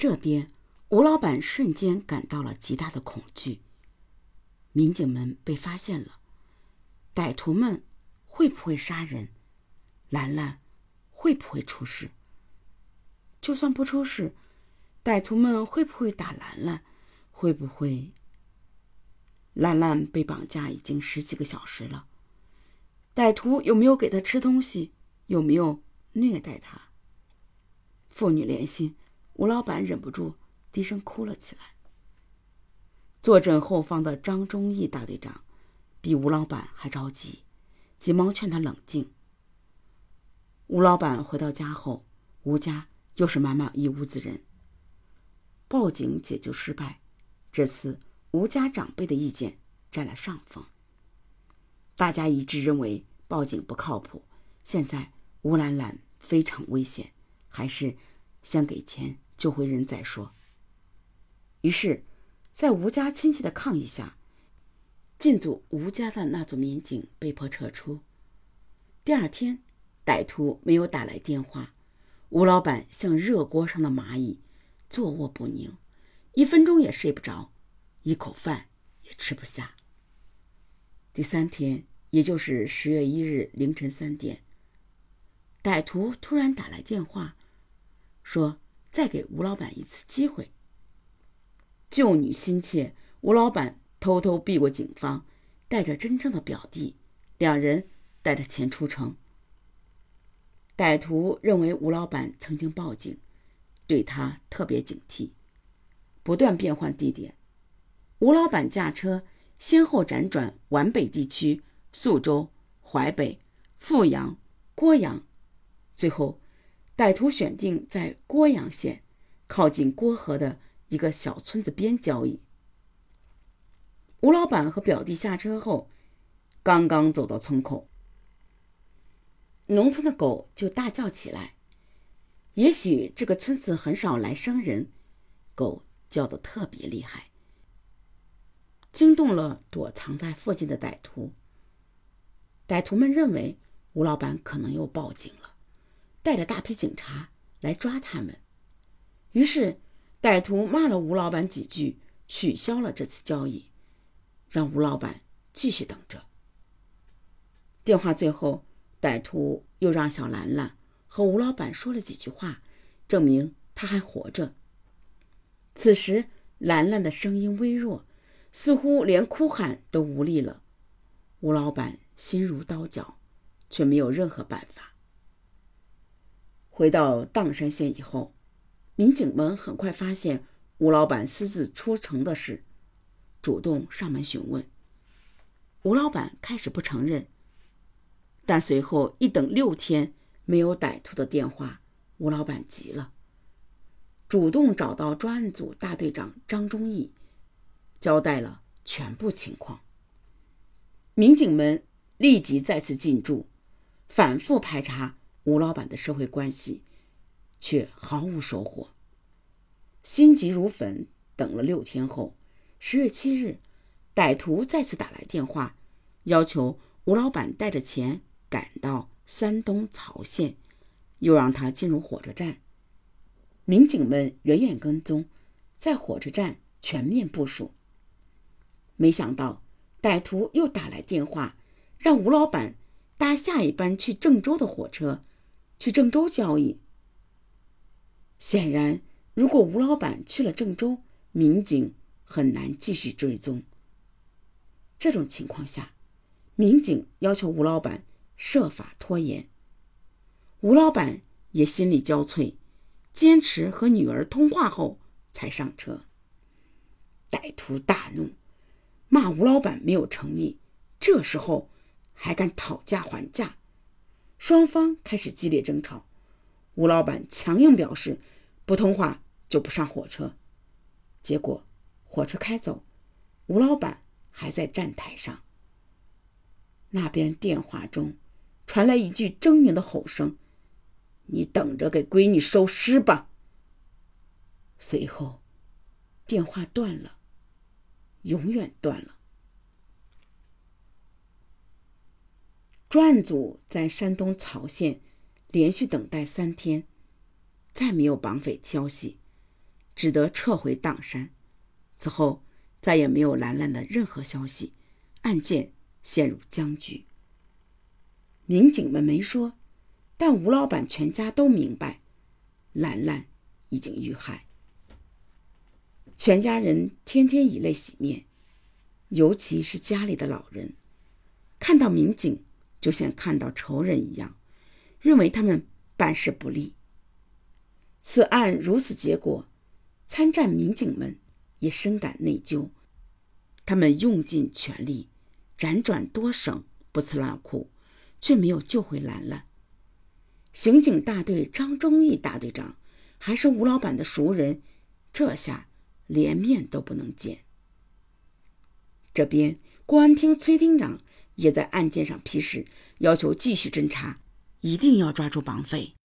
这边，吴老板瞬间感到了极大的恐惧。民警们被发现了，歹徒们会不会杀人？兰兰会不会出事？就算不出事，歹徒们会不会打兰兰？会不会？兰兰被绑架已经十几个小时了，歹徒有没有给她吃东西？有没有虐待她？父女连心。吴老板忍不住低声哭了起来。坐镇后方的张忠义大队长比吴老板还着急，急忙劝他冷静。吴老板回到家后，吴家又是满满一屋子人。报警解救失败，这次吴家长辈的意见占了上风。大家一致认为报警不靠谱，现在吴兰兰非常危险，还是先给钱。救回人再说。于是，在吴家亲戚的抗议下，进驻吴家的那组民警被迫撤出。第二天，歹徒没有打来电话，吴老板像热锅上的蚂蚁，坐卧不宁，一分钟也睡不着，一口饭也吃不下。第三天，也就是十月一日凌晨三点，歹徒突然打来电话，说。再给吴老板一次机会。救女心切，吴老板偷偷避过警方，带着真正的表弟，两人带着钱出城。歹徒认为吴老板曾经报警，对他特别警惕，不断变换地点。吴老板驾车先后辗转皖北地区、宿州、淮北、阜阳、郭阳，最后。歹徒选定在郭阳县靠近郭河的一个小村子边交易。吴老板和表弟下车后，刚刚走到村口，农村的狗就大叫起来。也许这个村子很少来生人，狗叫得特别厉害，惊动了躲藏在附近的歹徒。歹徒们认为吴老板可能又报警了。带着大批警察来抓他们，于是歹徒骂了吴老板几句，取消了这次交易，让吴老板继续等着。电话最后，歹徒又让小兰兰和吴老板说了几句话，证明他还活着。此时，兰兰的声音微弱，似乎连哭喊都无力了。吴老板心如刀绞，却没有任何办法。回到砀山县以后，民警们很快发现吴老板私自出城的事，主动上门询问。吴老板开始不承认，但随后一等六天没有歹徒的电话，吴老板急了，主动找到专案组大队长张忠义，交代了全部情况。民警们立即再次进驻，反复排查。吴老板的社会关系，却毫无收获。心急如焚，等了六天后，十月七日，歹徒再次打来电话，要求吴老板带着钱赶到山东曹县，又让他进入火车站。民警们远远跟踪，在火车站全面部署。没想到，歹徒又打来电话，让吴老板搭下一班去郑州的火车。去郑州交易。显然，如果吴老板去了郑州，民警很难继续追踪。这种情况下，民警要求吴老板设法拖延。吴老板也心力交瘁，坚持和女儿通话后才上车。歹徒大怒，骂吴老板没有诚意，这时候还敢讨价还价。双方开始激烈争吵，吴老板强硬表示不通话就不上火车。结果火车开走，吴老板还在站台上。那边电话中传来一句狰狞的吼声：“你等着给闺女收尸吧！”随后电话断了，永远断了。专案组在山东曹县连续等待三天，再没有绑匪消息，只得撤回砀山。此后再也没有兰兰的任何消息，案件陷入僵局。民警们没说，但吴老板全家都明白，兰兰已经遇害。全家人天天以泪洗面，尤其是家里的老人，看到民警就像看到仇人一样，认为他们办事不力。此案如此结果，参战民警们也深感内疚，他们用尽全力，辗转多省，不辞劳苦。却没有救回兰兰。刑警大队张忠义大队长还是吴老板的熟人，这下连面都不能见。这边公安厅崔厅长也在案件上批示，要求继续侦查，一定要抓住绑匪。